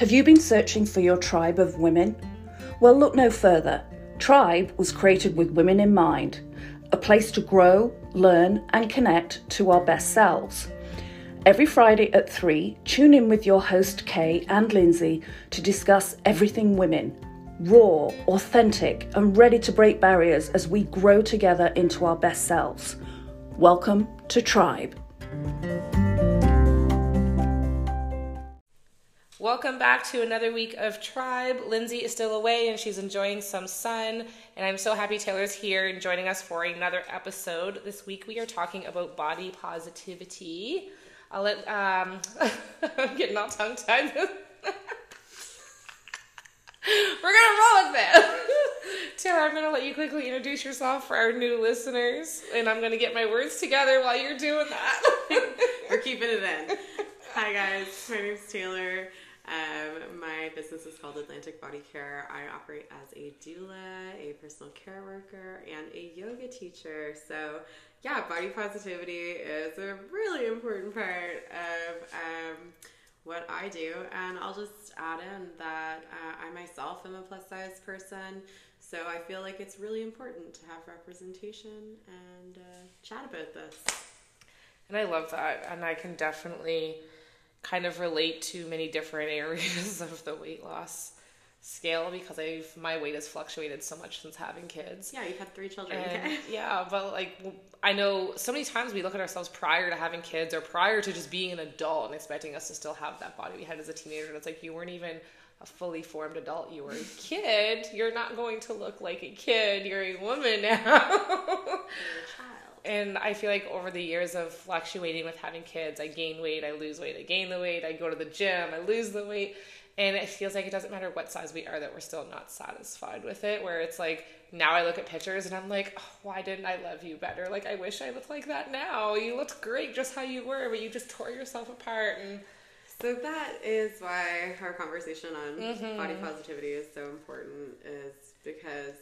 Have you been searching for your tribe of women? Well, look no further. Tribe was created with women in mind, a place to grow, learn, and connect to our best selves. Every Friday at 3, tune in with your host Kay and Lindsay to discuss everything women raw, authentic, and ready to break barriers as we grow together into our best selves. Welcome to Tribe. Welcome back to another week of Tribe. Lindsay is still away and she's enjoying some sun. And I'm so happy Taylore's here and joining us for another episode. This week we are talking about body positivity. I'll let, um, I'm getting all tongue tied. We're gonna roll with it. Taylore, I'm gonna let you quickly introduce yourself for our new listeners, and I'm gonna get my words together while you're doing that. We're keeping it in. Hi guys, my name's Taylore. Um, my business is called Atlantic Body Care. I operate as a doula, a personal care worker, and a yoga teacher. So, yeah, body positivity is a really important part of um, what I do. And I'll just add in that uh, I myself am a plus size person. So I feel like it's really important to have representation and uh, chat about this. And I love that. And I can definitely kind of relate to many different areas of the weight loss scale because I've my weight has fluctuated so much since having kids. Yeah, you've had three children. And, okay. Yeah, but like I know so many times we look at ourselves prior to having kids or prior to just being an adult and expecting us to still have that body we had as a teenager, and it's like you weren't even a fully formed adult. You were a kid. You're not going to look like a kid. You're a woman now. And I feel like over the years of fluctuating with having kids, I gain weight, I lose weight, I gain the weight, I go to the gym, I lose the weight. And it feels like it doesn't matter what size we are that we're still not satisfied with it. Where it's like now I look at pictures and I'm like, oh, why didn't I love you better? Like I wish I looked like that now. You looked great just how you were, but you just tore yourself apart. And so that is why our conversation on Mhm. body positivity is so important. Is because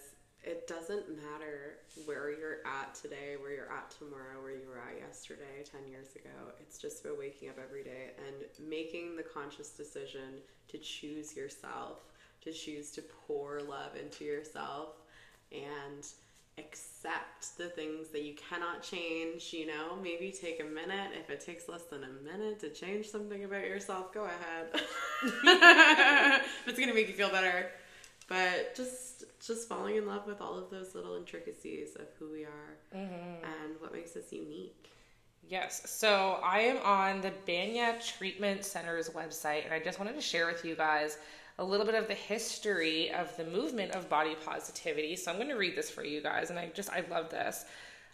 it doesn't matter where you're at today, where you're at tomorrow, where you were at yesterday, 10 years ago. It's just about waking up every day and making the conscious decision to choose yourself, to choose to pour love into yourself and accept the things that you cannot change. You know, maybe take a minute. If it takes less than a minute to change something about yourself, go ahead. if it's going to make you feel better. But just just falling in love with all of those little intricacies of who we are mm-hmm. and what makes us unique. Yes. So I am on the Banyan Treatment Center's website, and I just wanted to share with you guys a little bit of the history of the movement of body positivity. So I'm going to read this for you guys, and I just, I love this.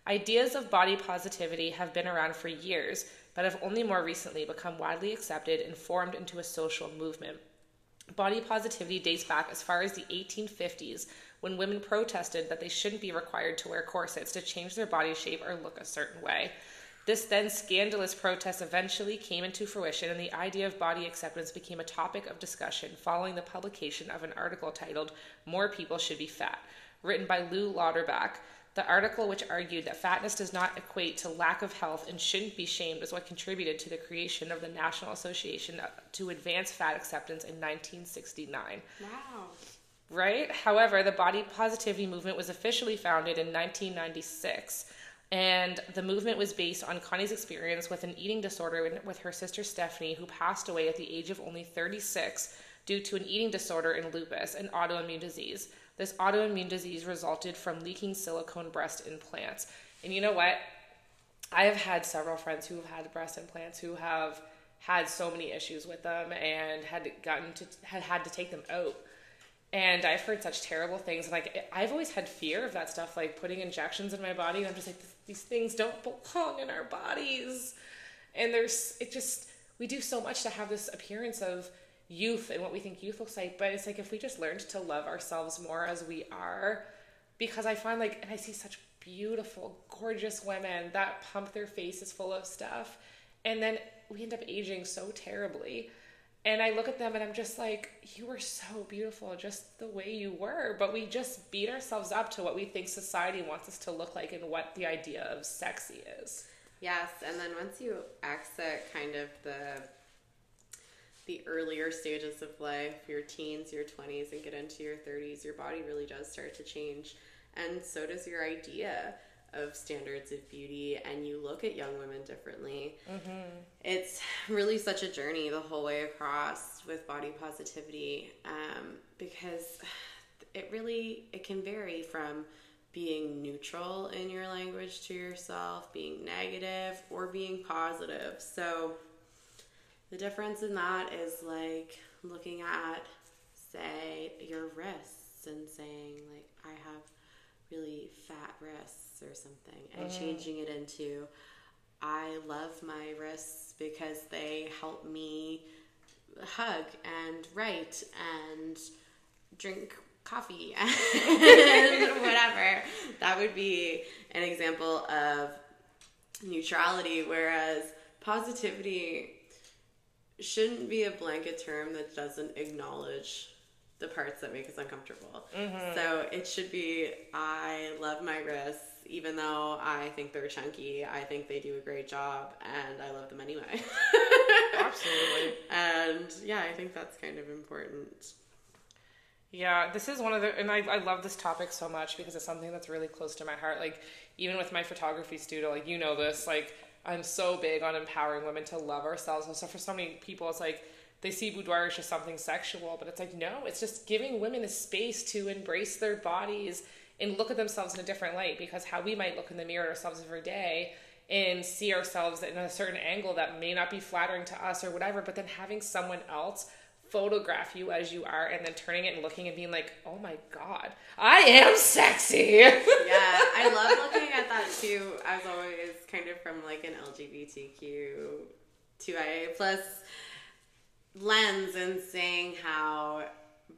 Ideas of body positivity have been around for years, but have only more recently become widely accepted and formed into a social movement. Body positivity dates back as far as the 1850s when women protested that they shouldn't be required to wear corsets to change their body shape or look a certain way. This then scandalous protest eventually came into fruition, and the idea of body acceptance became a topic of discussion following the publication of an article titled More People Should Be Fat, written by Lew Louderback. The article, which argued that fatness does not equate to lack of health and shouldn't be shamed, is what contributed to the creation of the National Association to Advance Fat Acceptance in 1969 Wow. right? However, the body positivity movement was officially founded in 1996. And the movement was based on Connie's experience with an eating disorder with her sister Stephanie, who passed away at the age of only 36 due to an eating disorder and lupus, an autoimmune disease. This autoimmune disease resulted from leaking silicone breast implants. And you know what? I have had several friends who have had breast implants who have had so many issues with them and had gotten to had had to take them out. And I've heard such terrible things. Like I've always had fear of that stuff, like putting injections in my body. And I'm just like, these things don't belong in our bodies. And there's it just we do so much to have this appearance of youth and what we think youth looks like. But it's like if we just learned to love ourselves more as we are, because I find like, and I see such beautiful, gorgeous women that pump their faces full of stuff, and then we end up aging so terribly. And I look at them and I'm just like, you were so beautiful just the way you were. But we just beat ourselves up to what we think society wants us to look like and what the idea of sexy is. Yes, and then once you exit kind of the the earlier stages of life, your teens, your 20s, and get into your 30s, your body really does start to change. And so does your idea of standards of beauty, and you look at young women differently. Mm-hmm. It's really such a journey the whole way across with body positivity um, because it really it can vary from being neutral in your language to yourself, being negative, or being positive. So the difference in that is like looking at, say, your wrists and saying, like, I have really fat wrists or something, and mm. changing it into, I love my wrists because they help me hug and write and drink coffee and whatever. That would be an example of neutrality, whereas positivity shouldn't be a blanket term that doesn't acknowledge the parts that make us uncomfortable. Mm-hmm. So it should be I love my wrists, even though I think they're chunky. I think they do a great job, and I love them anyway. Absolutely. And yeah, I think that's kind of important. Yeah, this is one of the, and I, I love this topic so much because it's something that's really close to my heart. Like, even with my photography studio, like, you know this, like, I'm so big on empowering women to love ourselves. And so for so many people, it's like they see boudoir as just something sexual, but it's like, no, it's just giving women a space to embrace their bodies and look at themselves in a different light because how we might look in the mirror ourselves every day and see ourselves in a certain angle that may not be flattering to us or whatever, but then having someone else photograph you as you are and then turning it and looking and being like, oh my God, I am sexy. yeah, I love looking at that too, as always, kind of from like an LGBTQ 2IA plus lens and saying how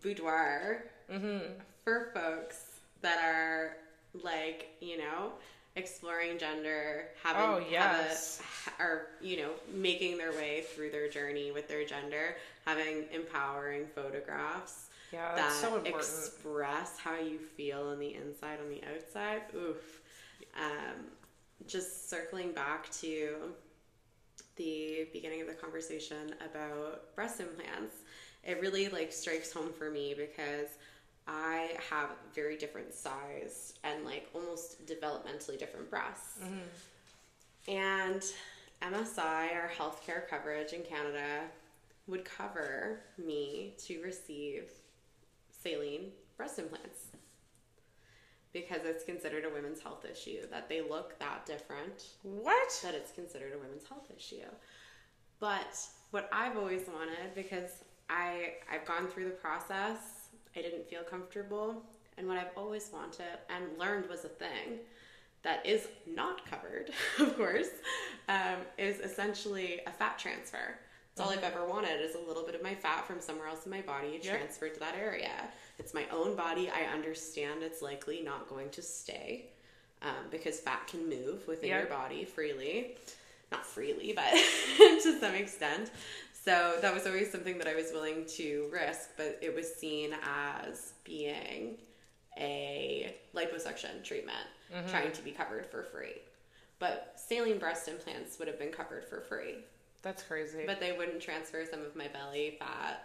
boudoir mm-hmm. for folks that are like, you know, exploring gender, having oh, yes. have a, or you know, making their way through their journey with their gender, having empowering photographs yeah, that so express how you feel on the inside, on the outside. Oof. Um, just circling back to the beginning of the conversation about breast implants, it really like strikes home for me because I have very different size and like almost developmentally different breasts. Mm-hmm. And MSI, our healthcare coverage in Canada, would cover me to receive saline breast implants because it's considered a women's health issue that they look that different. What? That it's considered a women's health issue. But what I've always wanted because I I've gone through the process I didn't feel comfortable. And what I've always wanted and learned was a thing that is not covered, of course, um, is essentially a fat transfer. That's all I've mm-hmm. ever wanted is a little bit of my fat from somewhere else in my body yep. transferred to that area. It's my own body. I understand it's likely not going to stay um, because fat can move within yep. your body freely. Not freely, but to some extent. So that was always something that I was willing to risk, but it was seen as being a liposuction treatment, mm-hmm. trying to be covered for free. But saline breast implants would have been covered for free. That's crazy. But they wouldn't transfer some of my belly fat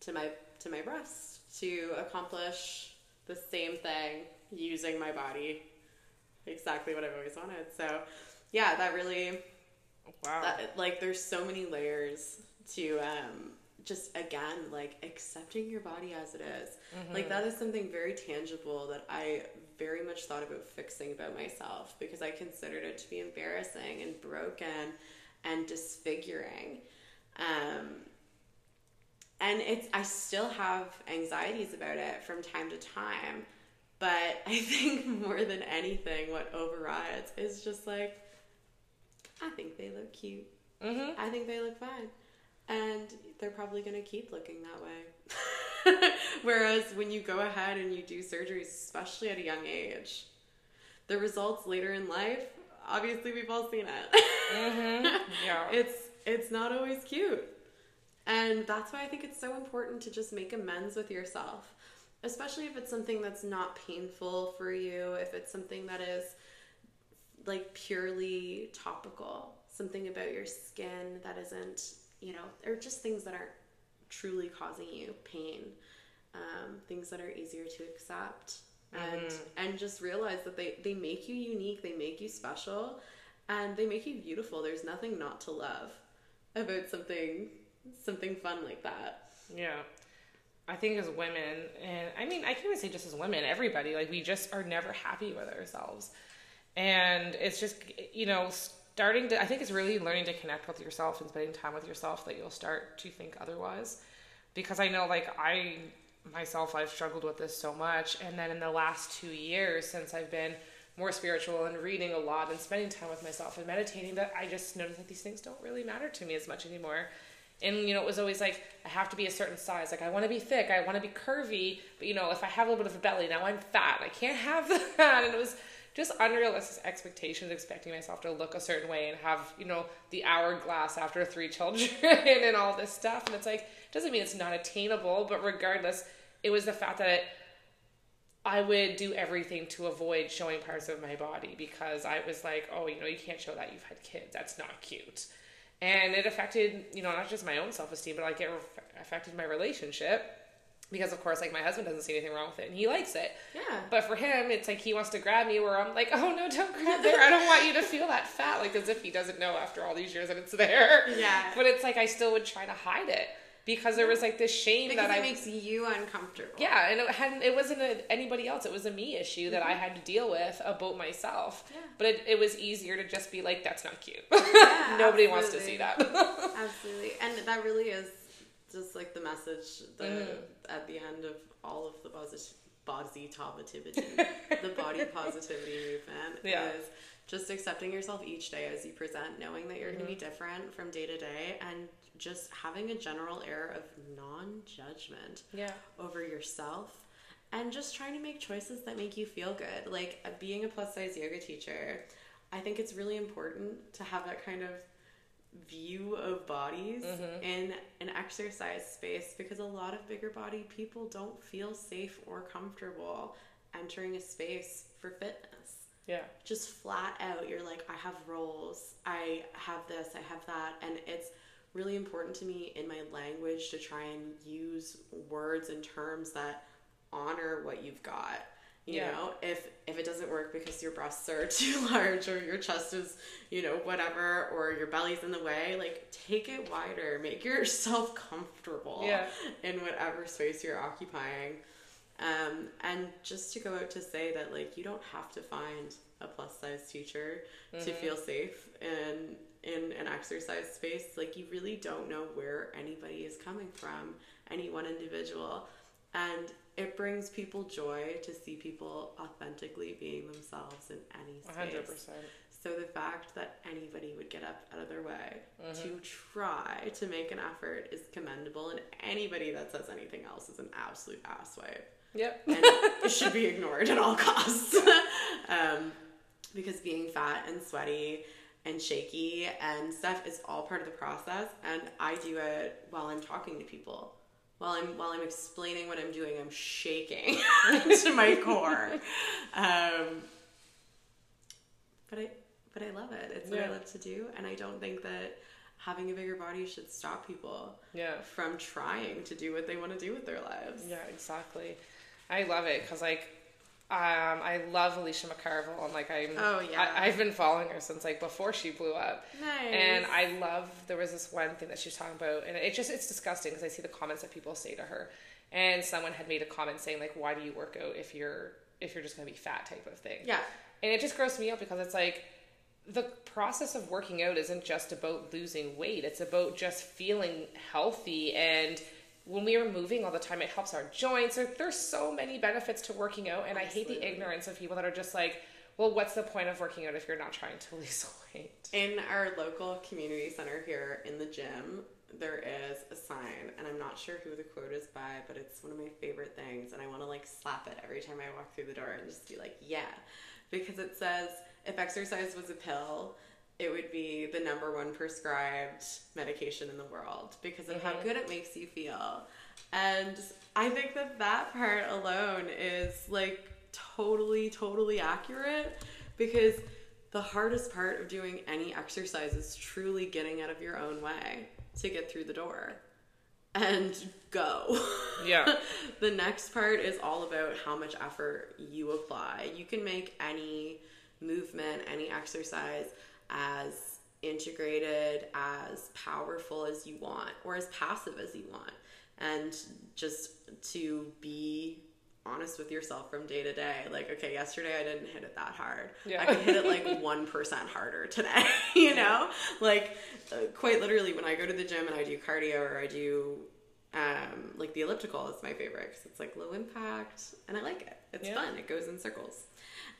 to my to my breast to accomplish the same thing using my body. Exactly what I've always wanted. So, yeah, that really wow. That, like there's so many layers to um, just again like accepting your body as it is. Mm-hmm. Like that is something very tangible that I very much thought about fixing about myself because I considered it to be embarrassing and broken and disfiguring. Um, and it's I still have anxieties about it from time to time, but I think more than anything, what overrides is just like I think they look cute. Mm-hmm. I think they look fine and they're probably going to keep looking that way. Whereas when you go ahead and you do surgeries, especially at a young age, the results later in life, obviously we've all seen it. Mm-hmm. Yeah. it's it's not always cute. And that's why I think it's so important to just make amends with yourself, especially if it's something that's not painful for you, if it's something that is like purely topical, something about your skin that isn't you know, or just things that aren't truly causing you pain, um, things that are easier to accept, and Mm-hmm. and just realize that they they make you unique, they make you special, and they make you beautiful. There's nothing not to love about something something fun like that. Yeah. I think as women, and I mean, I can't even say just as women, everybody, like, we just are never happy with ourselves. And it's just, you know, starting to, I think it's really learning to connect with yourself and spending time with yourself that you'll start to think otherwise. Because I know, like, I myself, I've struggled with this so much. And then in the last two years, since I've been more spiritual and reading a lot and spending time with myself and meditating, that I just noticed that these things don't really matter to me as much anymore. And you know, it was always like I have to be a certain size. Like I want to be thick, I want to be curvy, but you know, if I have a little bit of a belly, now I'm fat. I can't have that. And it was just unrealistic expectations, expecting myself to look a certain way and have you know the hourglass after three children and all this stuff. And it's like doesn't mean it's not attainable, but regardless, it was the fact that it, I would do everything to avoid showing parts of my body because I was like, oh, you know, you can't show that you've had kids. That's not cute. And it affected, you know, not just my own self esteem, but like it affected my relationship because, of course, like my husband doesn't see anything wrong with it and he likes it. Yeah. But for him, it's like he wants to grab me where I'm like, oh no, don't grab there. I don't want you to feel that fat. Like as if he doesn't know after all these years that it's there. Yeah. But it's like I still would try to hide it because there was like this shame Because that it I makes you uncomfortable. yeah, and it hadn't. It wasn't a, anybody else. It was a me issue that I had to deal with about myself. Mm-hmm. Yeah. But it, it was easier to just be like, "That's not cute." Yeah, Nobody wants to see that. Absolutely. And that really is just like the message the, Mm. at the end of all of the posi- body positivity, the body positivity movement Yeah. is just accepting yourself each day as you present, knowing that you're going to be different from day to day, and just having a general air of non judgment yeah, over yourself and just trying to make choices that make you feel good. Like being a plus size yoga teacher, I think it's really important to have that kind of view of bodies mm-hmm. in an exercise space because a lot of bigger body people don't feel safe or comfortable entering a space for fitness. Yeah, just flat out you're like i have rolls. I have this i have that. And it's really important to me in my language to try and use words and terms that honor what you've got you Yeah. know if if it doesn't work because your breasts are too large or your chest is you know whatever or your belly's in the way like take it wider. Make yourself comfortable Yeah. in whatever space you're occupying. Um, and just to go out to say that like you don't have to find a plus size teacher to feel safe in in an exercise space. Like you really don't know where anybody is coming from any one individual. And it brings people joy to see people authentically being themselves in any space percent. so the fact that anybody would get up out of their way to try to make an effort is commendable, and anybody that says anything else is an absolute asswipe Yep. and it should be ignored at all costs. um, because being fat and sweaty and shaky and stuff is all part of the process, and I do it while I'm talking to people. While I'm while I'm explaining what I'm doing, I'm shaking to my core. Um, but I but I love it. It's what I love to do, and I don't think that having a bigger body should stop people Yeah. from trying to do what they want to do with their lives. Yeah, exactly. I love it because like, um, I love Alicia McCarvell and like I'm. Oh, yeah. I, I've been following her since like before she blew up. Nice. And I love there was this one thing that she was talking about, and it just it's disgusting because I see the comments that people say to her, and someone had made a comment saying like, "Why do you work out if you're if you're just gonna be fat?" type of thing. Yeah. And it just grosses me out because it's like the process of working out isn't just about losing weight. It's about just feeling healthy and when we are moving all the time, it helps our joints. There, there's so many benefits to working out, and I hate the ignorance of people that are just like, "Well, what's the point of working out if you're not trying to lose weight?" In our local community center here in the gym, there is a sign, and I'm not sure who the quote is by, but it's one of my favorite things, and I want to like slap it every time I walk through the door and just be like, yeah. Because it says, if exercise was a pill, it would be the number one prescribed medication in the world because of how mm-hmm. good it makes you feel. And I think that that part alone is like totally, totally accurate because the hardest part of doing any exercise is truly getting out of your own way to get through the door. and go. Yeah. the next part is all about how much effort you apply. You can make any movement, any exercise as integrated, as powerful as you want, or as passive as you want. And just to be honest with yourself from day to day. Like, okay, yesterday I didn't hit it that hard. Yeah. I can hit it like 1% harder today, you know? Like, uh, quite literally, when I go to the gym and I do cardio or I do um, like the elliptical, it's my favorite because it's like low impact and I like it. It's Yeah. fun, it goes in circles.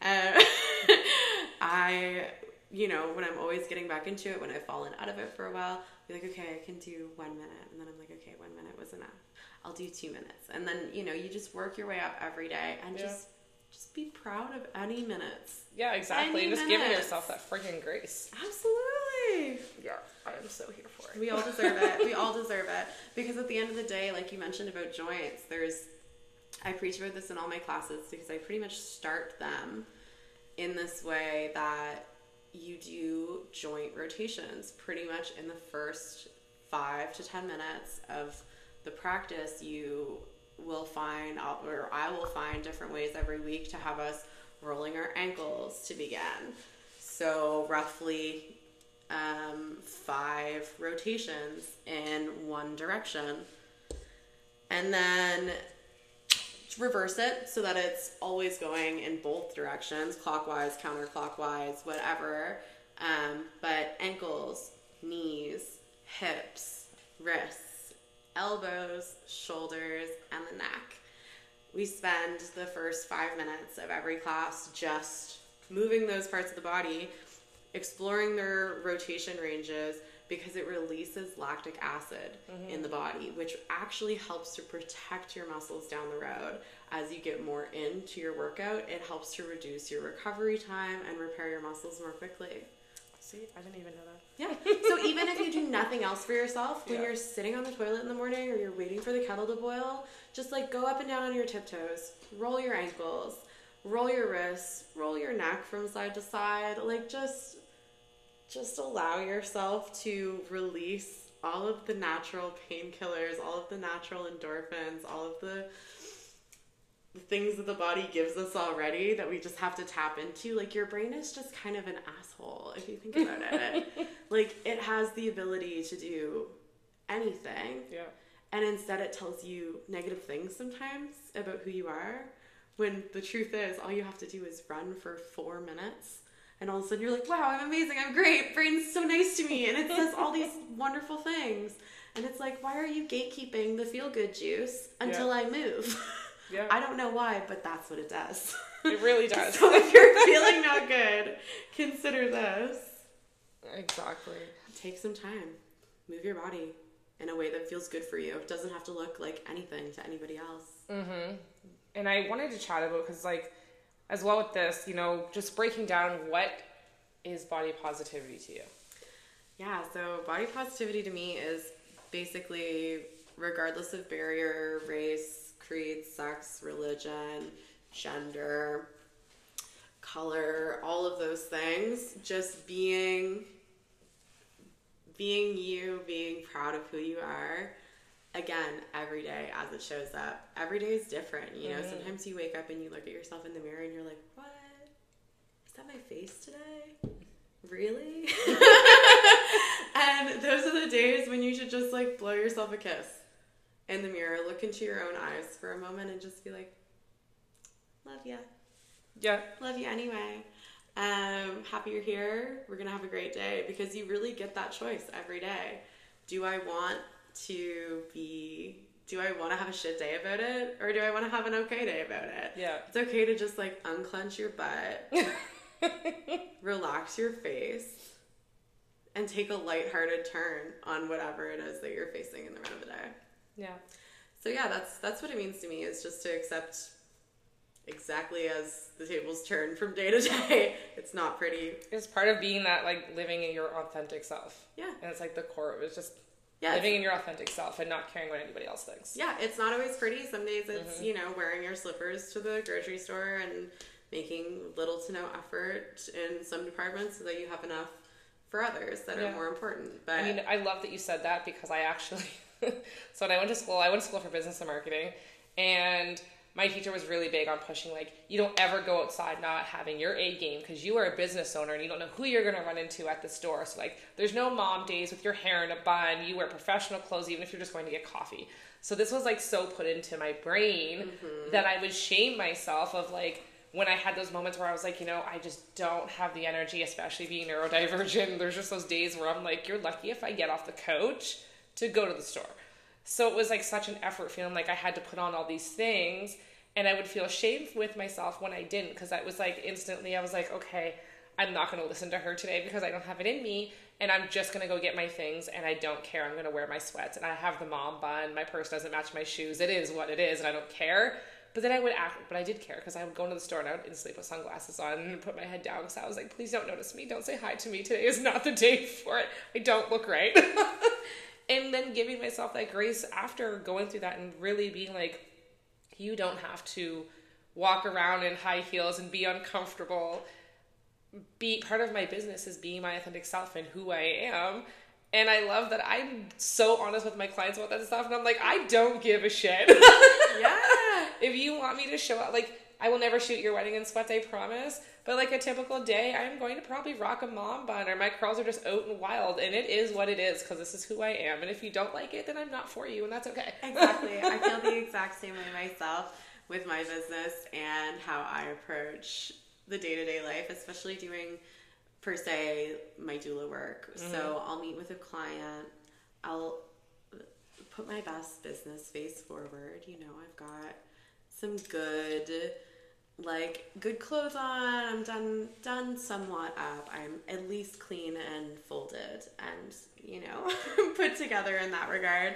Uh, I, you know, when I'm always getting back into it, when I've fallen out of it for a while, be like, okay, I can do one minute. And then I'm like, okay, one minute was enough. I'll do two minutes. And then, you know, you just work your way up every day and Yeah. just just be proud of any minutes. Yeah, exactly. Any And just giving yourself that freaking grace. Absolutely. Yeah, I am so here for it. We all deserve it. We all deserve it. Because at the end of the day, like you mentioned about joints, there's I preach about this in all my classes because I pretty much start them in this way that you do joint rotations pretty much in the first five to ten minutes of the practice you will find or I will find different ways every week to have us rolling our ankles to begin. So roughly um, five rotations in one direction. And then reverse it so that it's always going in both directions clockwise, counterclockwise, whatever. Um, but ankles, knees, hips, wrists, elbows, shoulders, and the neck. We spend the first five minutes of every class just moving those parts of the body, exploring their rotation ranges because it releases lactic acid in the body, which actually helps to protect your muscles down the road. As you get more into your workout, it helps to reduce your recovery time and repair your muscles more quickly. See, I didn't even know that. Yeah. So even if you do nothing else for yourself, when Yeah. you're sitting on the toilet in the morning or you're waiting for the kettle to boil, just like go up and down on your tiptoes, roll your ankles, roll your wrists, roll your neck from side to side, like just just allow yourself to release all of the natural painkillers, all of the natural endorphins, all of the things that the body gives us already that we just have to tap into. Like your brain is just kind of an asshole if you think about it. like it has the ability to do anything. Yeah. And instead it tells you negative things sometimes about who you are. When the truth is all you have to do is run for four minutes and all of a sudden you're like, Wow, I'm amazing, I'm great, brain's so nice to me and it says all these wonderful things. And it's like, why are you gatekeeping the feel good juice until Yeah. I move? Yeah. I don't know why, but that's what it does. It really does. so if you're feeling not good, consider this. exactly. Take some time. Move your body in a way that feels good for you. It doesn't have to look like anything to anybody else. Mm-hmm. And I wanted to chat about because, like, as well with this, you know, just breaking down what is body positivity to you. Yeah, so body positivity to me is basically regardless of barrier, race, creed, sex, religion, gender, color, all of those things, just being being you, being proud of who you are. Again, every day as it shows up. Every day is different. You know, sometimes you wake up and you look at yourself in the mirror and you're like, what? Is that my face today? Really? and those are the days when you should just like blow yourself a kiss in the mirror, look into your own eyes for a moment and just be like, love ya. Yeah. Love you anyway. Um, happy you're here. We're gonna have a great day because you really get that choice every day. Do I want to be? Do I want to have a shit day about it, or do I want to have an okay day about it? Yeah. It's okay to just like unclench your butt, relax your face, and take a lighthearted turn on whatever it is that you're facing in the run of the day. Yeah. So yeah, that's that's what it means to me is just to accept exactly as the tables turn from day to day. It's not pretty. It's part of being that, like, living in your authentic self. Yeah. And it's like the core it's just Yeah. living in your authentic self and not caring what anybody else thinks. Yeah, it's not always pretty. Some days it's, mm-hmm. you know, wearing your slippers to the grocery store and making little to no effort in some departments so that you have enough for others that Yeah. are more important. But I mean, I love that you said that because I actually, so when I went to school, I went to school for business and marketing, and my teacher was really big on pushing like you don't ever go outside not having your A game because you are a business owner and you don't know who you're going to run into at the store. So like there's no mom days with your hair in a bun. You wear professional clothes even if you're just going to get coffee. So this was like so put into my brain mm-hmm. that I would shame myself of like when I had those moments where I was like, you know, I just don't have the energy, especially being neurodivergent. There's just those days where I'm like, you're lucky if I get off the couch to go to the store. So it was like such an effort feeling like I had to put on all these things and I would feel ashamed with myself when I didn't because I was like instantly I was like, okay, I'm not going to listen to her today because I don't have it in me and I'm just going to go get my things and I don't care. I'm going to wear my sweats and I have the mom bun. My purse doesn't match my shoes. It is what it is and I don't care. But then I would act, but I did care because I would go into the store and I would instantly put sunglasses on and put my head down because I was like, please don't notice me. Don't say hi to me. Today is not the day for it. I don't look right. and then giving myself that grace after going through that and really being like, you don't have to walk around in high heels and be uncomfortable. Be part of my business is being my authentic self and who I am. And I love that I'm so honest with my clients about that stuff. And I'm like, I don't give a shit. yeah. if you want me to show up, like, I will never shoot your wedding in sweats, I promise. But like a typical day, I'm going to probably rock a mom bun or my curls are just out and wild. And it is what it is because this is who I am. And if you don't like it, then I'm not for you. And that's okay. Exactly. I feel the exact same way myself with my business and how I approach the day to day life, especially doing per se my doula work. Mm-hmm. So I'll meet with a client. I'll put my best business face forward. You know, I've got some good like good clothes on. I'm done done somewhat up. I'm at least clean and folded and, you know, put together in that regard.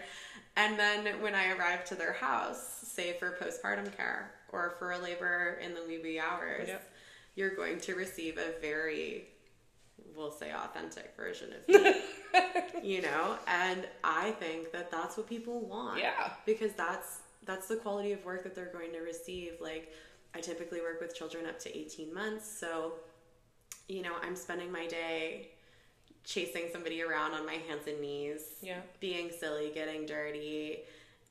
And then when I arrive to their house, say for postpartum care or for a labor in the wee wee hours, yep. you're going to receive a very we'll say authentic version of me you know and i think that that's what people want yeah because that's that's the quality of work that they're going to receive like i typically work with children up to 18 months so you know i'm spending my day chasing somebody around on my hands and knees yeah being silly getting dirty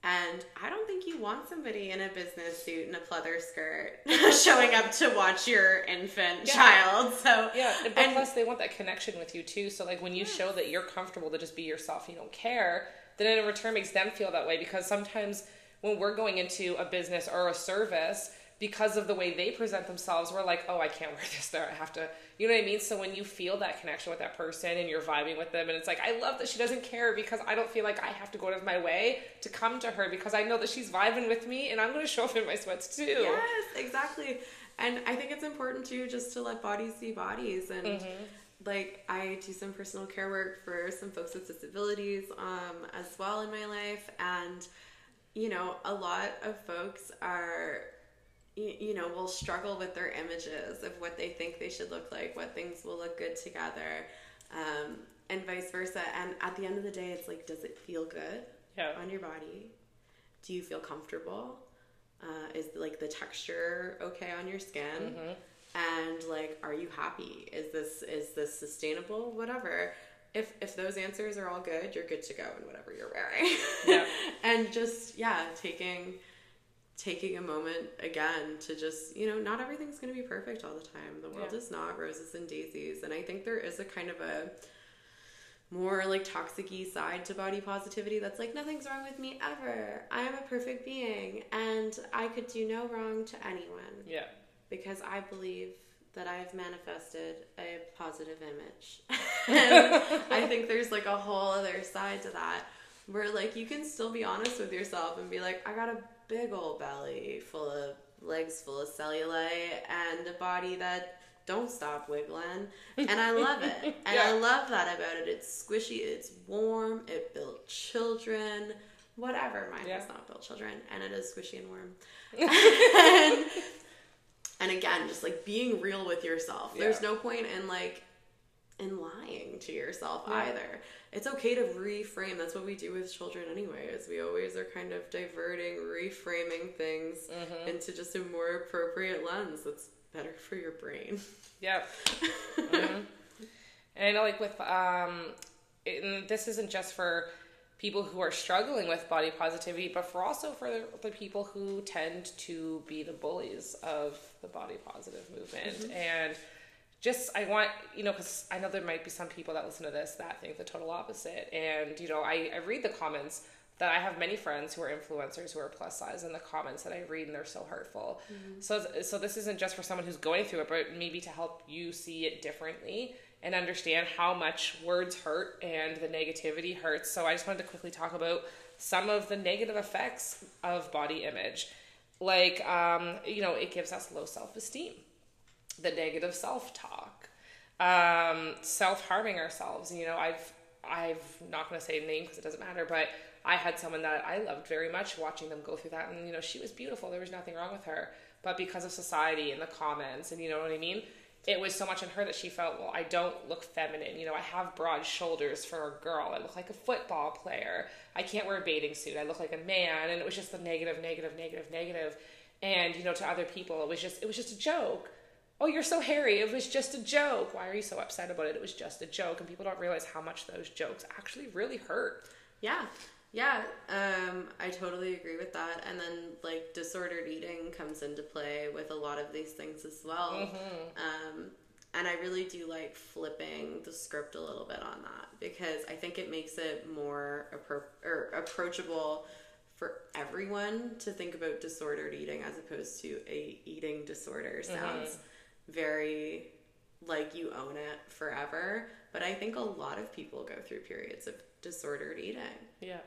and I don't think you want somebody in a business suit and a pleather skirt showing up to watch your infant yeah. child. So yeah, but and, plus they want that connection with you too. So like when you yes. show that you're comfortable to just be yourself, you don't care, then in return makes them feel that way because sometimes when we're going into a business or a service, because of the way they present themselves, we're like, oh, I can't wear this there. I have to, you know what I mean? So when you feel that connection with that person and you're vibing with them, and it's like, I love that she doesn't care because I don't feel like I have to go out of my way to come to her because I know that she's vibing with me and I'm going to show up in my sweats too. Yes, exactly. And I think it's important too just to let bodies see bodies. And mm-hmm. like, I do some personal care work for some folks with disabilities um, as well in my life. And, you know, a lot of folks are you know, will struggle with their images of what they think they should look like, what things will look good together, um, and vice versa. And at the end of the day, it's like, does it feel good yeah. on your body? Do you feel comfortable? Uh, is like the texture okay on your skin? Mm-hmm. And like, are you happy? Is this is this sustainable? Whatever. If if those answers are all good, you're good to go in whatever you're wearing. Yeah. and just yeah, taking taking a moment again to just, you know, not everything's going to be perfect all the time. The world yeah. is not roses and daisies. And I think there is a kind of a more like toxic side to body positivity that's like, nothing's wrong with me ever. I am a perfect being and I could do no wrong to anyone. Yeah. Because I believe that I've manifested a positive image. and I think there's like a whole other side to that where like you can still be honest with yourself and be like, I got a big old belly full of legs full of cellulite and a body that don't stop wiggling and i love it and yeah. i love that about it it's squishy it's warm it built children whatever mine yeah. does not built children and it is squishy and warm and, and, again just like being real with yourself yeah. there's no point in like in lying to yourself either it's okay to reframe. That's what we do with children anyway. Is we always are kind of diverting, reframing things mm-hmm. into just a more appropriate lens that's better for your brain. Yep. mm-hmm. And I know, like with um, it, this isn't just for people who are struggling with body positivity, but for also for the, the people who tend to be the bullies of the body positive movement. Mm-hmm. And just, I want, you know, because I know there might be some people that listen to this that think the total opposite. And, you know, I, I read the comments that I have many friends who are influencers who are plus size and the comments that I read and they're so hurtful. Mm-hmm. So so this isn't just for someone who's going through it, but maybe to help you see it differently and understand how much words hurt and the negativity hurts. So I just wanted to quickly talk about some of the negative effects of body image. Like um, you know, it gives us low self-esteem, the negative self-talk, um, self-harming ourselves. You know, I've I've not going to say a name because it doesn't matter, but I had someone that I loved very much watching them go through that. And, you know, she was beautiful. There was nothing wrong with her. But because of society and the comments, and you know what I mean? It was so much in her that she felt, well, I don't look feminine. You know, I have broad shoulders for a girl. I look like a football player. I can't wear a bathing suit. I look like a man. And it was just the negative, negative, negative, negative. And, you know, to other people, it was just, it was just a joke. Oh, you're so hairy. It was just a joke. Why are you so upset about it? It was just a joke. And people don't realize how much those jokes actually really hurt. Yeah. Yeah, um, I totally agree with that. And then, like, disordered eating comes into play with a lot of these things as well. Mm-hmm. Um, and I really do like flipping the script a little bit on that because I think it makes it more appro- or approachable for everyone to think about disordered eating as opposed to a eating disorder mm-hmm. sounds. Very like you own it forever but i think a lot of people go through periods of disordered eating yeah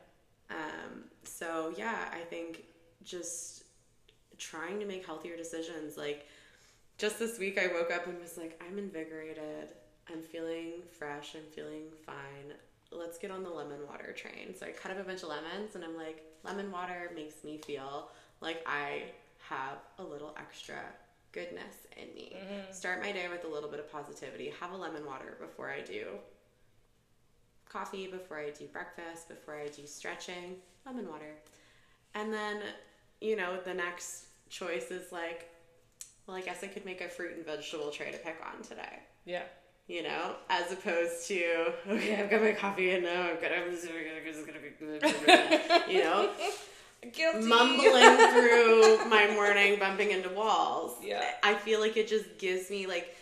um, so yeah, I think just trying to make healthier decisions. Like just this week, I woke up and was like, I'm invigorated. I'm feeling fresh. I'm feeling fine. Let's get on the lemon water train. So I cut up a bunch of lemons and I'm like, lemon water makes me feel like I have a little extra goodness in me. Mm-hmm. Start my day with a little bit of positivity. Have a lemon water before I do coffee before I do breakfast, before I do stretching, lemon water. And then, you know, the next choice is like, well, I guess I could make a fruit and vegetable tray to pick on today. Yeah. You know, as opposed to, okay, I've got my coffee and now I'm gonna, I'm just gonna, be, good. you know, Guilty. mumbling through my morning, bumping into walls. Yeah. I feel like it just gives me like,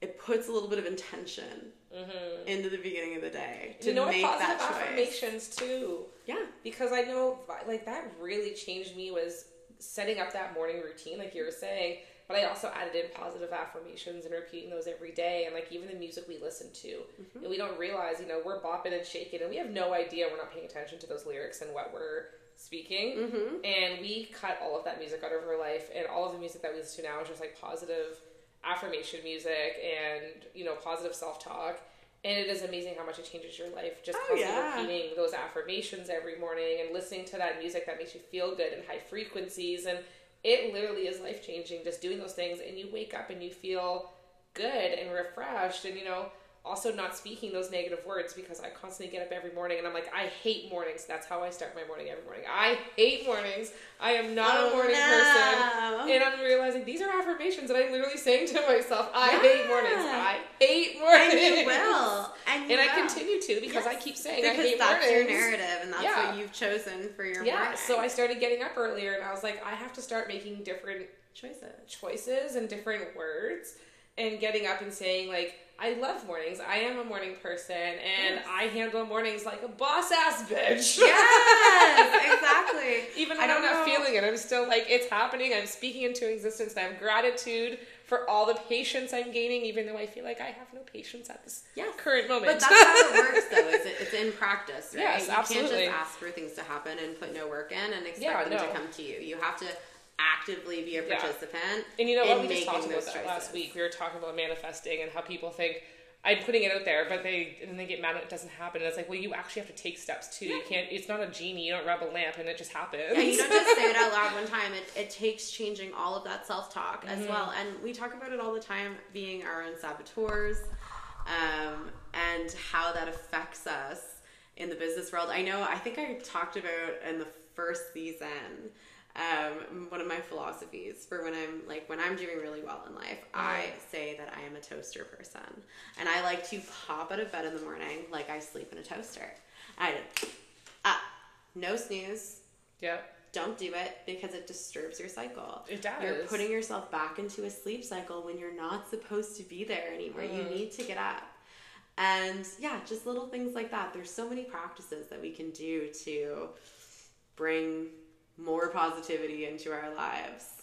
it puts a little bit of intention mm-hmm. into the beginning of the day to you know make positive that choice. affirmations too. Yeah, because I know like that really changed me was setting up that morning routine, like you were saying. But I also added in positive affirmations and repeating those every day, and like even the music we listen to, mm-hmm. and we don't realize, you know, we're bopping and shaking, and we have no idea we're not paying attention to those lyrics and what we're speaking. Mm-hmm. And we cut all of that music out of our life, and all of the music that we listen to now is just like positive affirmation music and you know positive self-talk and it is amazing how much it changes your life just oh, yeah. repeating those affirmations every morning and listening to that music that makes you feel good and high frequencies and it literally is life changing just doing those things and you wake up and you feel good and refreshed and you know also not speaking those negative words because I constantly get up every morning and I'm like, I hate mornings. That's how I start my morning every morning. I hate mornings. I am not oh, a morning no. person. Oh. And I'm realizing these are affirmations that I'm literally saying to myself, I yeah. hate mornings. I hate mornings. And you will. And, you and will. I continue to because yes. I keep saying because I hate that's mornings. your narrative and that's yeah. what you've chosen for your yeah. morning. So I started getting up earlier and I was like, I have to start making different choices. Choices and different words and getting up and saying like I love mornings. I am a morning person, and yes. I handle mornings like a boss ass bitch. Yes, exactly. Even though I am not feeling it, I'm still like it's happening. I'm speaking into existence. I have gratitude for all the patience I'm gaining, even though I feel like I have no patience at this yes. current moment. But that's how it works, though. Is it, it's in practice, right? Yes, you absolutely. can't just ask for things to happen and put no work in and expect yeah, them no. to come to you. You have to actively be a participant. Yeah. And you know what? We just talked about that choices. last week. We were talking about manifesting and how people think I'm putting it out there, but they and they get mad when it doesn't happen. And it's like, well, you actually have to take steps too. Yeah. You can't. It's not a genie. You don't rub a lamp and it just happens. Yeah, you don't just say it out loud one time. It, it takes changing all of that self talk mm-hmm. as well. And we talk about it all the time, being our own saboteurs, um, and how that affects us in the business world. I know. I think I talked about in the first season um, one of my philosophies for when I'm like when I'm doing really well in life, mm-hmm. I say that I am a toaster person, and I like to pop out of bed in the morning like I sleep in a toaster. I uh, no snooze. Yeah. Don't do it because it disturbs your cycle. It does. You're putting yourself back into a sleep cycle when you're not supposed to be there anymore. You Mm-hmm. need to get up. And yeah, just little things like that. There's so many practices that we can do to bring more positivity into our lives.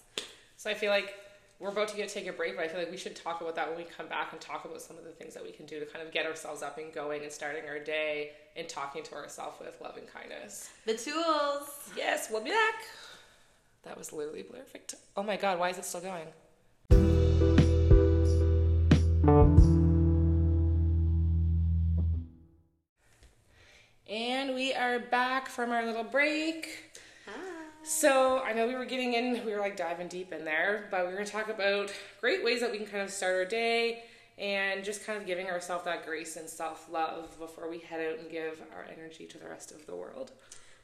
So I feel like we're about to get take a break, but I feel like we should talk about that when we come back and talk about some of the things that we can do to kind of get ourselves up and going and starting our day and talking to ourselves with love and kindness. The tools. Yes, we'll be back. That was literally perfect. Oh my god, why is it still going? And we are back from our little break. So I know we were getting in, we were like diving deep in there, but we are going to talk about great ways that we can kind of start our day and just kind of giving ourselves that grace and self love before we head out and give our energy to the rest of the world.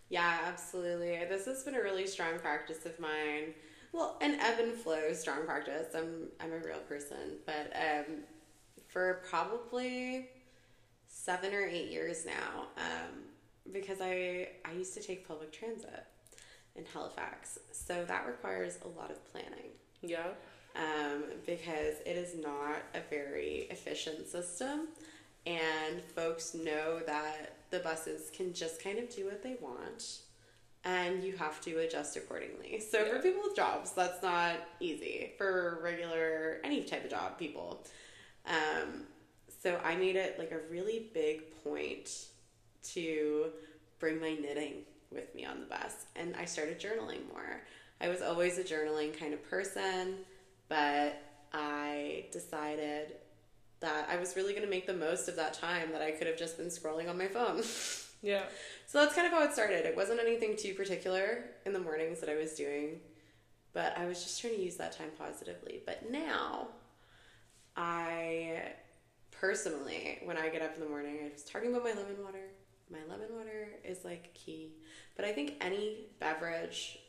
Yeah, absolutely. This has been a really strong practice of mine. Well, an ebb and flow strong practice. I'm I'm a real person, but um, for probably seven or eight years now, um, because I I used to take public transit in Halifax, so that requires a lot of planning Yeah. um, because it is not a very efficient system. And folks know that the buses can just kind of do what they want, and you have to adjust accordingly. So, for people with jobs, that's not easy. For regular, any type of job people. Um, so, I made it like a really big point to bring my knitting with me on the bus and I started journaling more. I was always a journaling kind of person, but I decided that I was really going to make the most of that time that I could have just been scrolling on my phone. Yeah. so that's kind of how it started. It wasn't anything too particular in the mornings that I was doing, but I was just trying to use that time positively. But now, I personally, when I get up in the morning, I was talking about my lemon water. My lemon water is like key. But I think any beverage,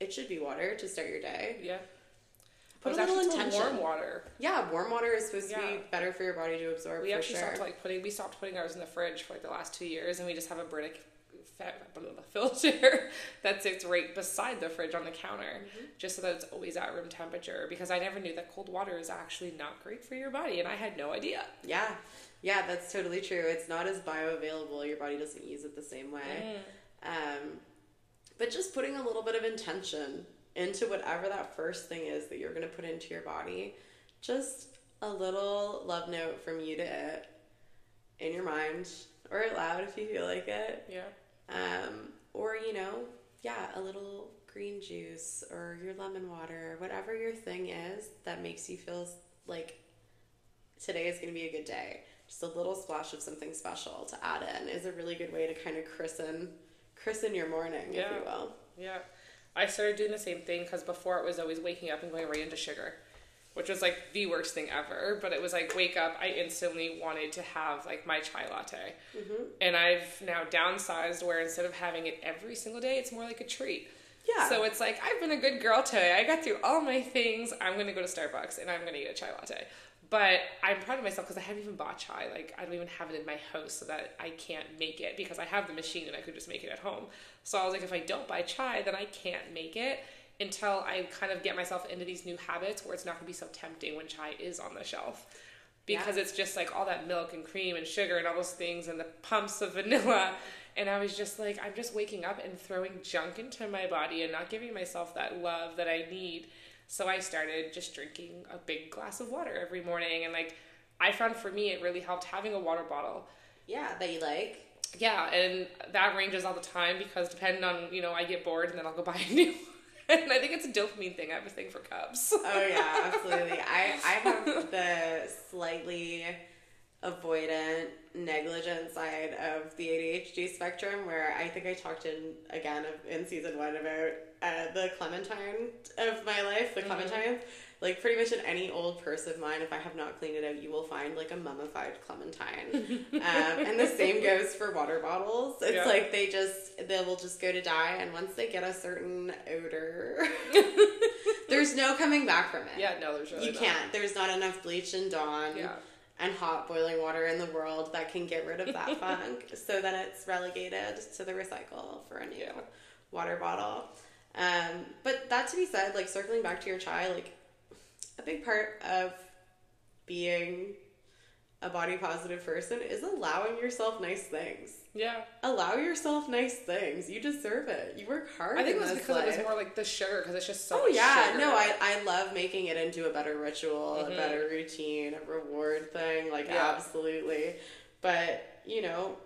it should be water to start your day. Yeah. Put a little intention. warm water. Yeah, warm water is supposed to be better for your body to absorb We actually sure. stopped like putting we stopped putting ours in the fridge for like the last two years, and we just have a Brita filter that sits right beside the fridge on the counter, Mm-hmm. just so that it's always at room temperature. Because I never knew that cold water is actually not great for your body, and I had no idea. Yeah, yeah, that's totally true. It's not as bioavailable. Your body doesn't use it the same way. Um, but just putting a little bit of intention into whatever that first thing is that you're going to put into your body, just a little love note from you to it in your mind or out loud if you feel like it. Yeah. Um, or, you know, yeah, a little green juice or your lemon water, whatever your thing is that makes you feel like today is going to be a good day. Just a little splash of something special to add in is a really good way to kind of christen christen your morning, if you will. Yeah. I started doing the same thing because before it was always waking up and going right into sugar, which was like the worst thing ever. But it was like wake up, I instantly wanted to have like my chai latte. Mm-hmm. And I've now downsized where instead of having it every single day, it's more like a treat. Yeah. So it's like I've been a good girl today. I got through all my things. I'm gonna go to Starbucks and I'm gonna eat a chai latte. But I'm proud of myself because I haven't even bought chai. Like I don't even have it in my house so that I can't make it because I have the machine and I could just make it at home. So I was like, if I don't buy chai, then I can't make it until I kind of get myself into these new habits where it's not gonna be so tempting when chai is on the shelf. Because Yeah. it's just like all that milk and cream and sugar and all those things and the pumps of vanilla. And I was just like, I'm just waking up and throwing junk into my body and not giving myself that love that I need. So I started just drinking a big glass of water every morning. And like, I found for me, it really helped having a water bottle. Yeah, that you like. Yeah, and that ranges all the time because depending on, you know, I get bored and then I'll go buy a new one. And I think it's a dopamine thing. I have a thing for cups. Oh yeah, absolutely. I I have the slightly avoidant, negligent side of the ADHD spectrum, where I think I talked in again in season one about uh, the clementine of my life, the clementines. Like pretty much in any old purse of mine, if I have not cleaned it out, you will find like a mummified clementine. um, and the same goes for water bottles. It's Yeah. like they just they will just go to die, and once they get a certain odor, there's no coming back from it. yeah, no, there's really You not. can't. There's not enough bleach and Dawn. Yeah. And hot boiling water in the world that can get rid of that funk. So then it's relegated to the recycle for a new Yeah. water bottle. Um, but that to be said, like circling back to your chai, like a big part of being a body positive person is allowing yourself nice things. Yeah. Allow yourself nice things. You deserve it. You work hard. I think in it was because it was more like the sugar because it's just so Oh yeah, sugar. no, I, I love making it into a better ritual, Mhm. a better routine, a reward thing, like Yeah. absolutely. But you know,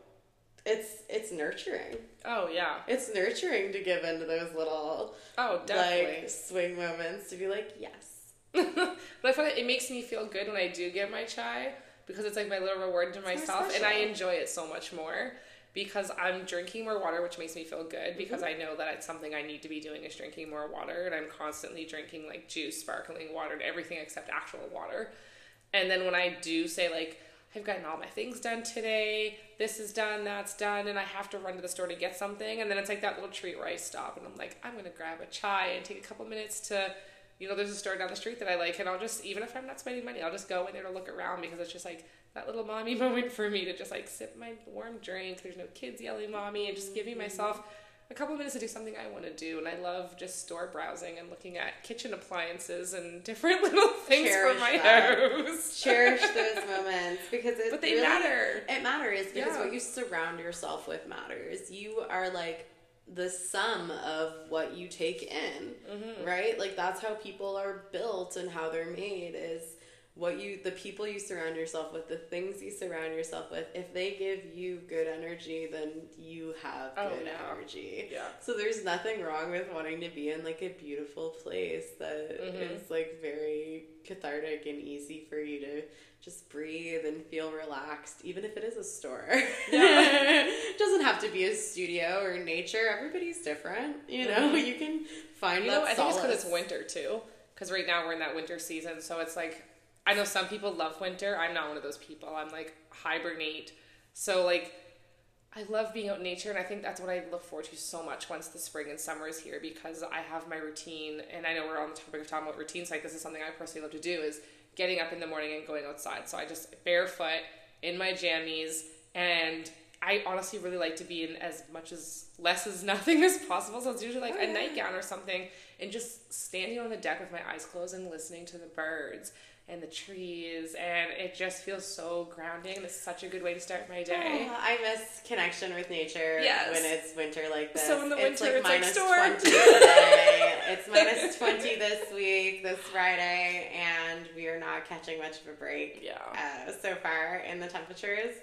it's it's nurturing. Oh yeah. It's nurturing to give into those little Oh definitely. like swing moments to be like, yes. but I find it, it makes me feel good when I do get my chai because it's like my little reward to more myself, and I enjoy it so much more because I'm drinking more water, which makes me feel good because Mm-hmm. I know that it's something I need to be doing is drinking more water, and I'm constantly drinking like juice, sparkling water, and everything except actual water. And then when I do say like I've gotten all my things done today, this is done, that's done, and I have to run to the store to get something, and then it's like that little treat where I stop and I'm like, I'm gonna grab a chai and take a couple minutes to, you know, there's a store down the street that I like, and I'll just even if I'm not spending money, I'll just go in there to look around because it's just like that little mommy moment for me to just like sip my warm drink. There's no kids yelling mommy, and just giving myself a couple minutes to do something I want to do. And I love just store browsing and looking at kitchen appliances and different little things Cherish for my that. house. Cherish those moments because it But they really- matter. It matters because Yeah. what you surround yourself with matters. You are like the sum of what you take in, Mm-hmm. right? Like that's how people are built and how they're made is what you the people you surround yourself with, the things you surround yourself with. If they give you good energy, then you have Oh, good yeah. energy. Yeah. So there's nothing wrong with wanting to be in like a beautiful place that is Mhm. like very cathartic and easy for you to just breathe and feel relaxed, even if it is a store. it doesn't have to be a studio or nature. Everybody's different, you know. Mhm. You can find You know, I think it's because it's winter too. Because right now we're in that winter season, so it's like I know some people love winter. I'm not one of those people. I'm like hibernate. So like I love being out in nature, and I think that's what I look forward to so much once the spring and summer is here because I have my routine. And I know we're on the topic of talking about routines. Like this is something I personally love to do is getting up in the morning and going outside. So I just barefoot in my jammies, and I honestly really like to be in as much as less as nothing as possible. So it's usually like Oh, a nightgown or something, and just standing on the deck with my eyes closed and listening to the birds and the trees, and it just feels so grounding. It's such a good way to start my day. Oh, I miss connection with nature Yes. when it's winter like this. So in the it's winter, like it's like minus storm. 20 today. it's minus 20 this week, this Friday, and we are not catching much of a break Yeah. uh, so far in the temperatures.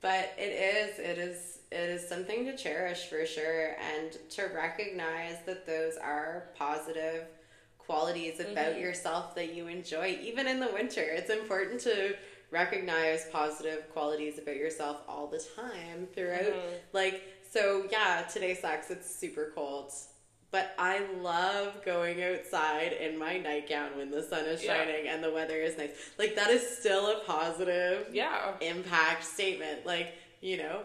But it is, it is, it is something to cherish for sure, and to recognize that those are positive qualities about Mhm. yourself that you enjoy, even in the winter. It's important to recognize positive qualities about yourself all the time throughout. Mhm. Like, so yeah, today sucks. It's super cold. But I love going outside in my nightgown when the sun is Yeah. shining and the weather is nice. Like, that is still a positive Yeah. impact statement. Like, you know,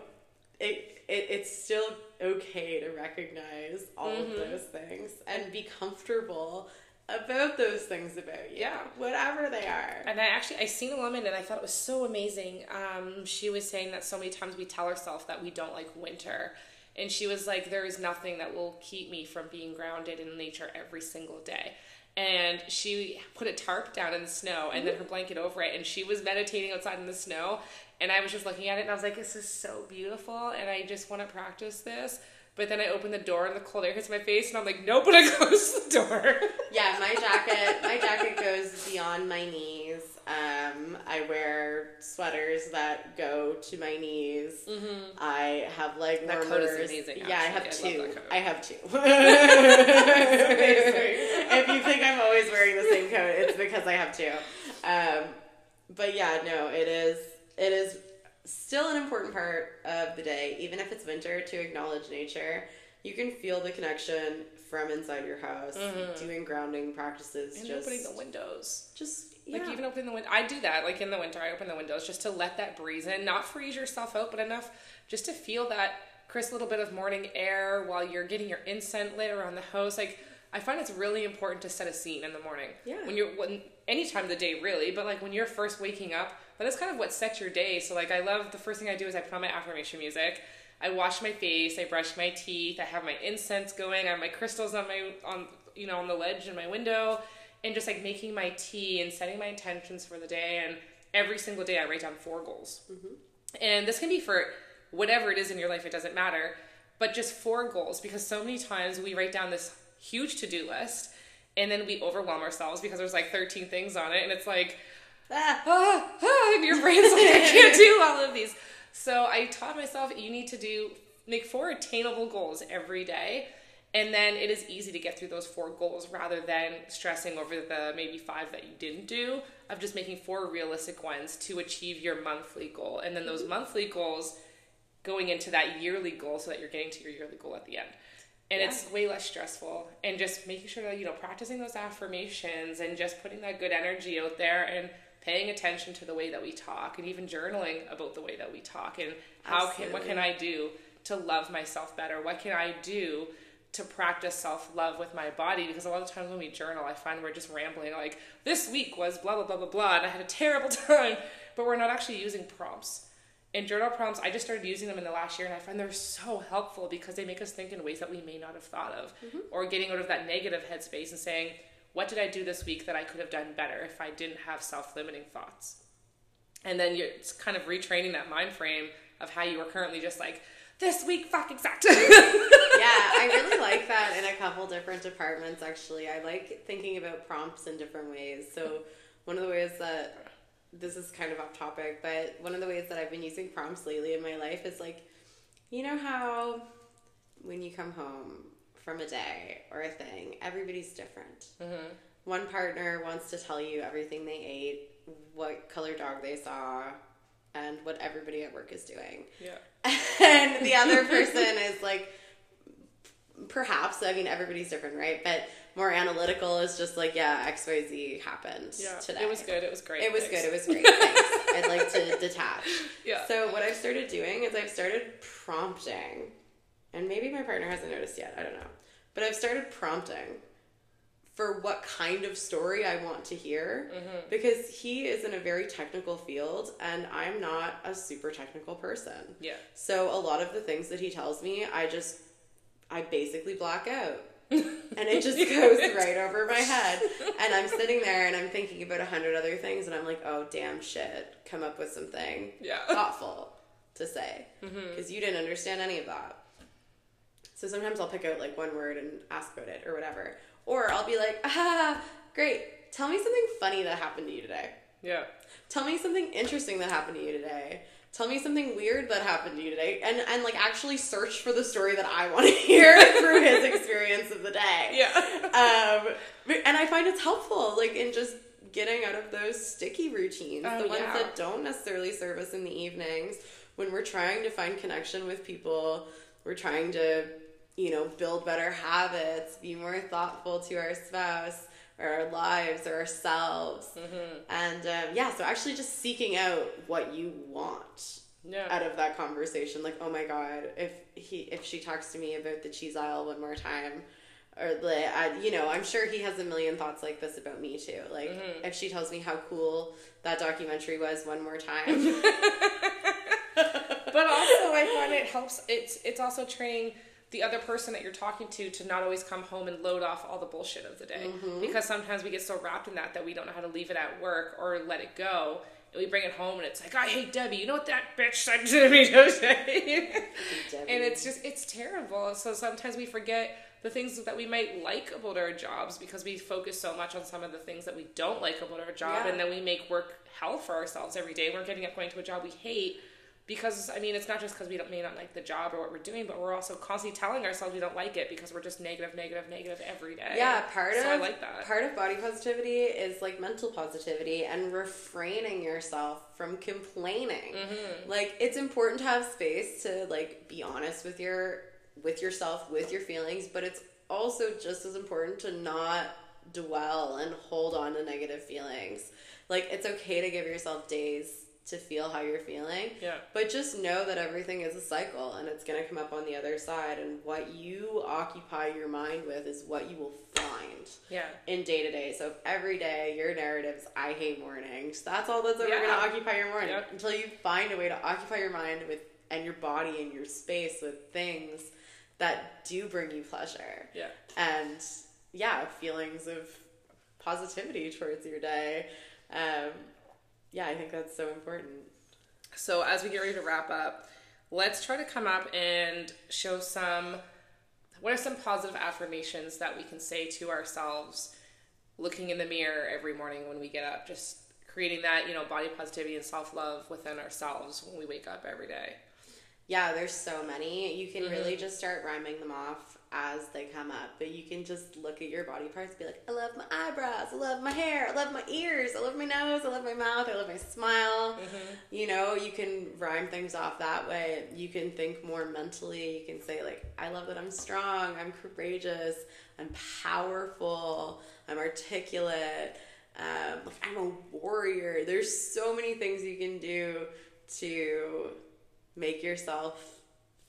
it, it it's still okay to recognize all Mhm. of those things and be comfortable about those things about you. Yeah. Whatever they are. And I actually I seen a woman and I thought it was so amazing. Um, she was saying that so many times we tell ourselves that we don't like winter. And she was like, There is nothing that will keep me from being grounded in nature every single day. And she put a tarp down in the snow and then her blanket over it and she was meditating outside in the snow and I was just looking at it and I was like, This is so beautiful and I just want to practice this. But then I open the door and the cold air hits my face and I'm like, Nope, and I close the door. Yeah, my jacket my jacket goes beyond my knees. Um, I wear sweaters that go to my knees. mm-hmm. I have leg That warmers. coat is amazing, Yeah, I have. I two. I have two. if you think I'm always wearing the same coat, it's because I have two. Um, but yeah, no, it is. It is still an important part of the day, even if it's winter, to acknowledge nature. You can feel the connection from inside your house, Mhm. doing grounding practices. And just, opening the windows. just yeah. Like even opening the window, I do that. Like in the winter, I open the windows just to let that breeze in, not freeze yourself out, but enough just to feel that crisp little bit of morning air while you're getting your incense lit around the house. Like I find it's really important to set a scene in the morning. Yeah. When you're when any time of the day really, but like when you're first waking up, that is kind of what sets your day. So like I love the first thing I do is I put on my affirmation music. I wash my face, I brush my teeth, I have my incense going, I have my crystals on my on you know on the ledge in my window, and just like making my tea and setting my intentions for the day. And every single day I write down four goals. Mm-hmm. And this can be for whatever it is in your life, it doesn't matter, but just four goals because so many times we write down this huge to do list and then we overwhelm ourselves because there's like 13 things on it and it's like, Ah. ah, ah, and your brain's like, I can't do all of these. So I taught myself you need to do, make four attainable goals every day. And then it is easy to get through those four goals rather than stressing over the maybe five that you didn't do, of just making four realistic ones to achieve your monthly goal. And then those monthly goals going into that yearly goal so that you're getting to your yearly goal at the end. And it's way less stressful and just making sure that, you know, practicing those affirmations and just putting that good energy out there and paying attention to the way that we talk and even journaling about the way that we talk and how can what can I do to love myself better? What can I do to practice self-love with my body? Because a lot of times when we journal I find we're just rambling like this week was blah blah blah blah blah and I had a terrible time. But we're not actually using prompts. And journal prompts i just started using them in the last year and i find they're so helpful because they make us think in ways that we may not have thought of. Mm-hmm. Or getting out of that negative headspace and saying what did i do this week that i could have done better if i didn't have self-limiting thoughts and then you're it's kind of retraining that mind frame of how you are currently just like this week fucking sucked yeah, I really like that in a couple different departments actually. I like thinking about prompts in different ways. So, one of the ways that this is kind of off topic, but one of the ways that I've been using prompts lately in my life is like, you know how when you come home from a day or a thing, everybody's different. Mm-hmm. One partner wants to tell you everything they ate, what color dog they saw, and what everybody at work is doing. Yeah. And the other person is like perhaps i mean everybody's different right? But more analytical is just like yeah xyz happened yeah. Today. it was good. It was great. It was thanks. good. It was great. Thanks. I'd like to detach. Yeah. so what i've started doing is i've started prompting and maybe my partner hasn't noticed yet. I don't know but i've started prompting for what kind of story I want to hear Mm-hmm. because he is in a very technical field and I'm not a super technical person. yeah So a lot of the things that he tells me, I just, I basically black out. and it just goes right over my head. And I'm sitting there and I'm thinking about a hundred other things and I'm like, oh, damn shit, come up with something Yeah. thoughtful to say. Because you didn't understand any of that. So sometimes I'll pick out like one word and ask about it or whatever. Or I'll be like, ah, great, tell me something funny that happened to you today. yeah Tell me something interesting that happened to you today. Tell me something weird that happened to you today. And and like actually search for the story that I want to hear through his experience of the day. yeah Um and I find it's helpful, like in just getting out of those sticky routines. Oh, the ones yeah. that don't necessarily serve us in the evenings. When we're trying to find connection with people, we're trying to, you know, build better habits, be more thoughtful to our spouse or our lives or ourselves. Mm-hmm. And um, yeah, so actually just seeking out what you want yeah out of that conversation. Like, oh my god, if he if she talks to me about the cheese aisle one more time, or the I, you know, I'm sure he has a million thoughts like this about me too. Like, Mm-hmm. if she tells me how cool that documentary was one more time, but also I find it helps. It's it's also training the other person that you're talking to to not always come home and load off all the bullshit of the day mm-hmm. because sometimes we get so wrapped in that that we don't know how to leave it at work or let it go. And we bring it home and it's like, I hate Debbie. You know what that bitch said to me today? and it's just it's terrible. So sometimes we forget the things that we might like about our jobs because we focus so much on some of the things that we don't like about our job Yeah. and then we make work hell for ourselves every day. We're getting up going to a job we hate because I mean it's not just because we don't, may not like the job or what we're doing, but we're also constantly telling ourselves we don't like it because we're just negative, negative, negative every day. Yeah, part so of I like that. part of body positivity is like mental positivity and refraining yourself from complaining. Mm-hmm. Like it's important to have space to like be honest with your with yourself, with your feelings, but it's also just as important to not dwell and hold on to negative feelings. Like it's okay to give yourself days to feel how you're feeling. Yeah. But just know that everything is a cycle and it's going to come up on the other side. And what you occupy your mind with is what you will find Yeah. in day to day. So if every day your narrative is, I hate mornings, that's all that's ever Yeah. going to occupy your morning Yep. until you find a way to occupy your mind with and your body and your space with things that do bring you pleasure Yeah. and yeah, feelings of positivity towards your day. Um, yeah, I think that's so important. So as we get ready to wrap up, let's try to come up and show some what are some positive affirmations that we can say to ourselves looking in the mirror every morning when we get up, just creating that, you know, body positivity and self-love within ourselves when we wake up every day. Yeah, there's so many. You can Mm-hmm. really just start rhyming them off as they come up, but you can just look at your body parts and be like, I love my eyebrows, I love my hair, I love my ears, I love my nose, I love my mouth, I love my smile. Mm-hmm. You know, you can rhyme things off that way. You can think more mentally. You can say, like, I love that I'm strong, I'm courageous, I'm powerful, I'm articulate, um, like, I'm a warrior. There's so many things you can do to make yourself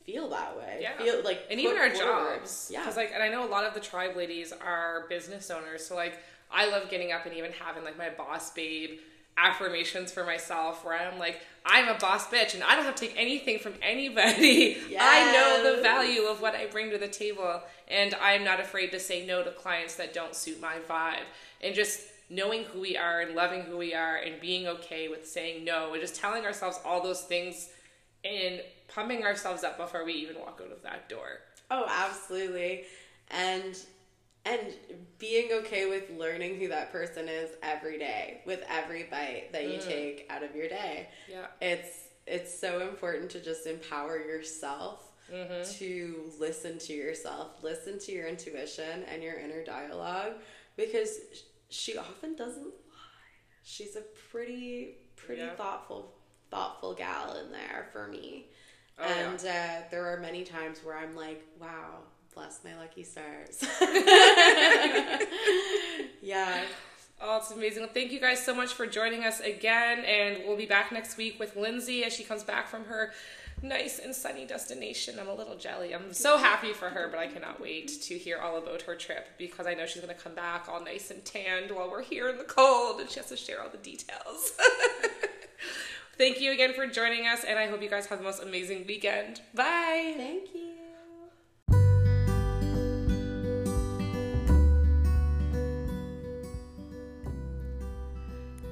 feel that way. Yeah. Feel like and even our forward. jobs Yeah. because like and i know a lot of the tribe ladies are business owners so like i love getting up and even having like my boss babe affirmations for myself where i'm like i'm a boss bitch and i don't have to take anything from anybody i know the value of what i bring to the table and i'm not afraid to say no to clients that don't suit my vibe and just knowing who we are and loving who we are and being okay with saying no and just telling ourselves all those things and pumping ourselves up before we even walk out of that door. Oh, absolutely. And and being okay with learning who that person is every day with every bite that you mm. take out of your day. Yeah. It's it's so important to just empower yourself mm-hmm. to listen to yourself, listen to your intuition and your inner dialogue because she often doesn't lie. She's a pretty pretty Yeah. thoughtful thoughtful gal in there for me. Oh, yeah. and uh, there are many times where I'm like, wow, bless my lucky stars. yeah. Oh, it's amazing. Well, thank you guys so much for joining us again. And we'll be back next week with Lindsay as she comes back from her nice and sunny destination. I'm a little jelly. I'm so happy for her, but I cannot wait to hear all about her trip because I know she's going to come back all nice and tanned while we're here in the cold and she has to share all the details. Thank you again for joining us, and I hope you guys have the most amazing weekend. Bye. Thank you.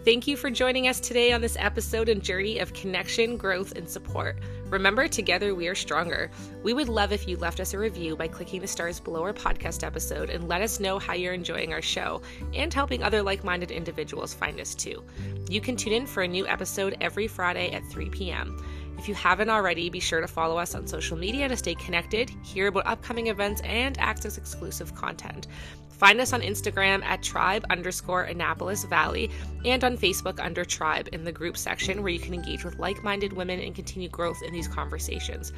Thank you for joining us today on this episode and journey of connection, growth, and support. Remember, together we are stronger. We would love if you left us a review by clicking the stars below our podcast episode and let us know how you're enjoying our show and helping other like minded individuals find us too. You can tune in for a new episode every Friday at 3 p.m. If you haven't already, be sure to follow us on social media to stay connected, hear about upcoming events, and access exclusive content. Find us on Instagram at tribe underscore Annapolis Valley and on Facebook under tribe in the group section where you can engage with like minded women and continue growth in these conversations.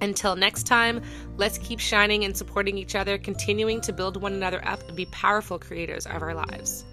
Until next time, let's keep shining and supporting each other, continuing to build one another up and be powerful creators of our lives.